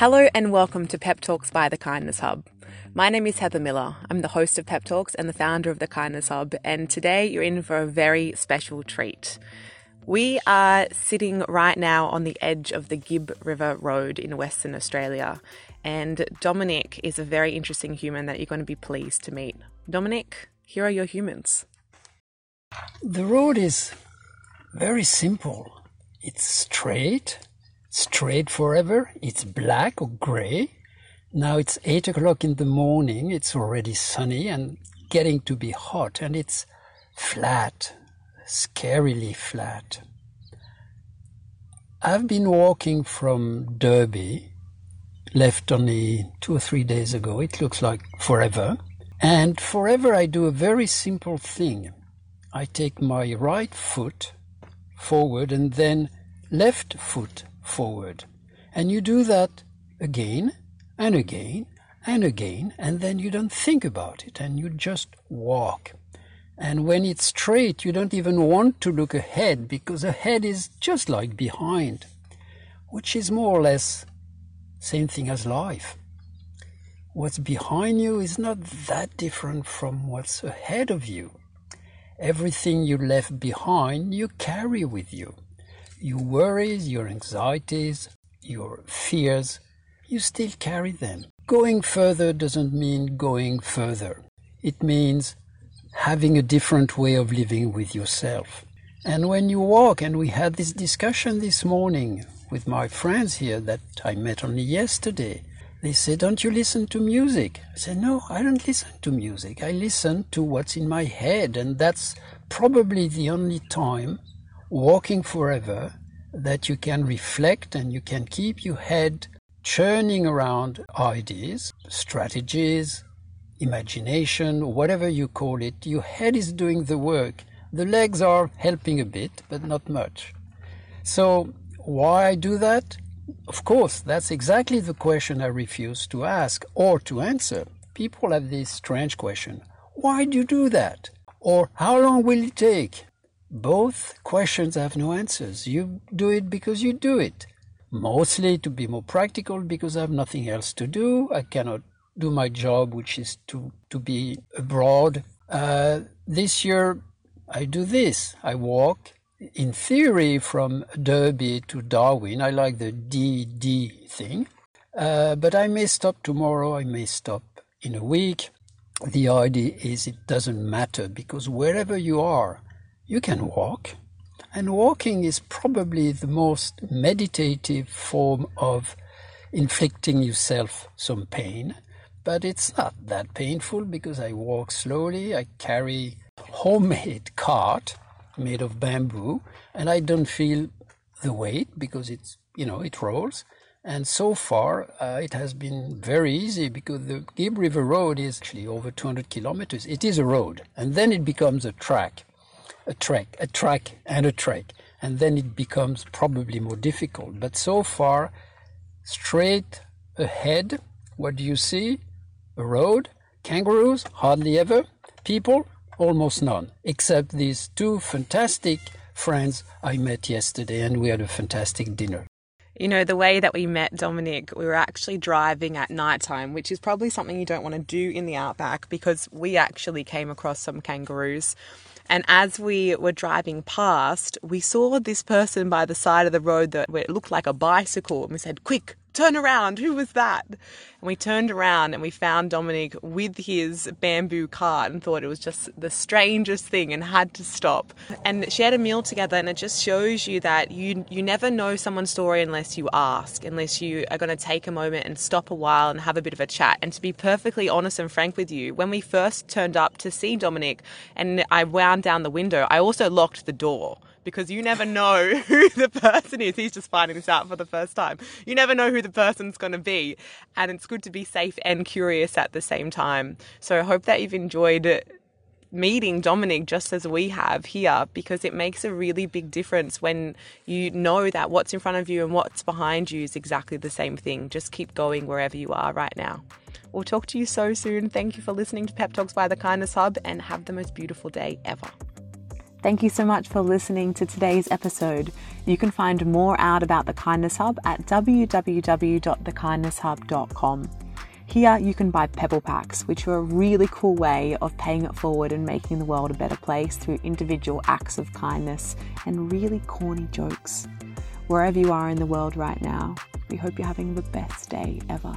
Hello and welcome to Pep Talks by the Kindness Hub. My name is Heather Miller. I'm the host of Pep Talks and the founder of the Kindness Hub, and today you're in for a very special treat. We are sitting right now on the edge of the Gibb River Road in Western Australia, and Dominic is a very interesting human that you're going to be pleased to meet. Dominic, here are your humans. The road is very simple. It's straight, straight forever. It's black or gray. Now it's eight o'clock in the morning. It's already sunny and getting to be hot, and it's flat, scarily flat. I've been walking from Derby, left only two or three days ago. It looks like forever. And forever, I do a very simple thing. I take my right foot forward and then left foot forward. And you do that again and again and again, and then you don't think about it and you just walk. And when it's straight, you don't even want to look ahead because ahead is just like behind, which is more or less same thing as life. What's behind you is not that different from what's ahead of you. Everything you left behind, you carry with you your worries, your anxieties, your fears, you still carry them. Going further doesn't mean going further. It means having a different way of living with yourself. And when you walk, and we had this discussion this morning with my friends here that I met only yesterday, they said, Don't you listen to music? I said, No, I don't listen to music. I listen to what's in my head. And that's probably the only time walking forever that you can reflect and you can keep your head churning around ideas, strategies, imagination, whatever you call it. Your head is doing the work. The legs are helping a bit, but not much. So, why I do that? Of course, that's exactly the question I refuse to ask or to answer. People have this strange question Why do you do that? Or how long will it take? Both questions have no answers. You do it because you do it. Mostly to be more practical because I have nothing else to do. I cannot do my job, which is to, to be abroad. Uh, this year, I do this. I walk, in theory, from Derby to Darwin. I like the DD thing. Uh, but I may stop tomorrow, I may stop in a week. The idea is it doesn't matter because wherever you are, you can walk. And walking is probably the most meditative form of inflicting yourself some pain. But it's not that painful because I walk slowly. I carry homemade cart made of bamboo and I don't feel the weight because it's, you know, it rolls. And so far, uh, it has been very easy because the Gibb River Road is actually over 200 kilometers. It is a road, and then it becomes a track a track, a track, and a track. And then it becomes probably more difficult. But so far, straight ahead, what do you see? A road, kangaroos, hardly ever, people, almost none, except these two fantastic friends I met yesterday, and we had a fantastic dinner. You know, the way that we met Dominic, we were actually driving at night time, which is probably something you don't want to do in the outback because we actually came across some kangaroos and as we were driving past, we saw this person by the side of the road that looked like a bicycle. And we said, Quick, turn around. Who was that? And we turned around and we found Dominic with his bamboo cart and thought it was just the strangest thing and had to stop. And she had a meal together and it just shows you that you you never know someone's story unless you ask, unless you are going to take a moment and stop a while and have a bit of a chat. And to be perfectly honest and frank with you, when we first turned up to see Dominic and I wound down the window, I also locked the door because you never know who the person is. He's just finding this out for the first time. You never know who the person's going to be. And it's good to be safe and curious at the same time. So I hope that you've enjoyed meeting Dominic just as we have here because it makes a really big difference when you know that what's in front of you and what's behind you is exactly the same thing. Just keep going wherever you are right now. We'll talk to you so soon. Thank you for listening to Pep Talks by the Kindness Hub and have the most beautiful day ever. Thank you so much for listening to today's episode. You can find more out about the Kindness Hub at www.thekindnesshub.com. Here you can buy pebble packs, which are a really cool way of paying it forward and making the world a better place through individual acts of kindness and really corny jokes. Wherever you are in the world right now, we hope you're having the best day ever.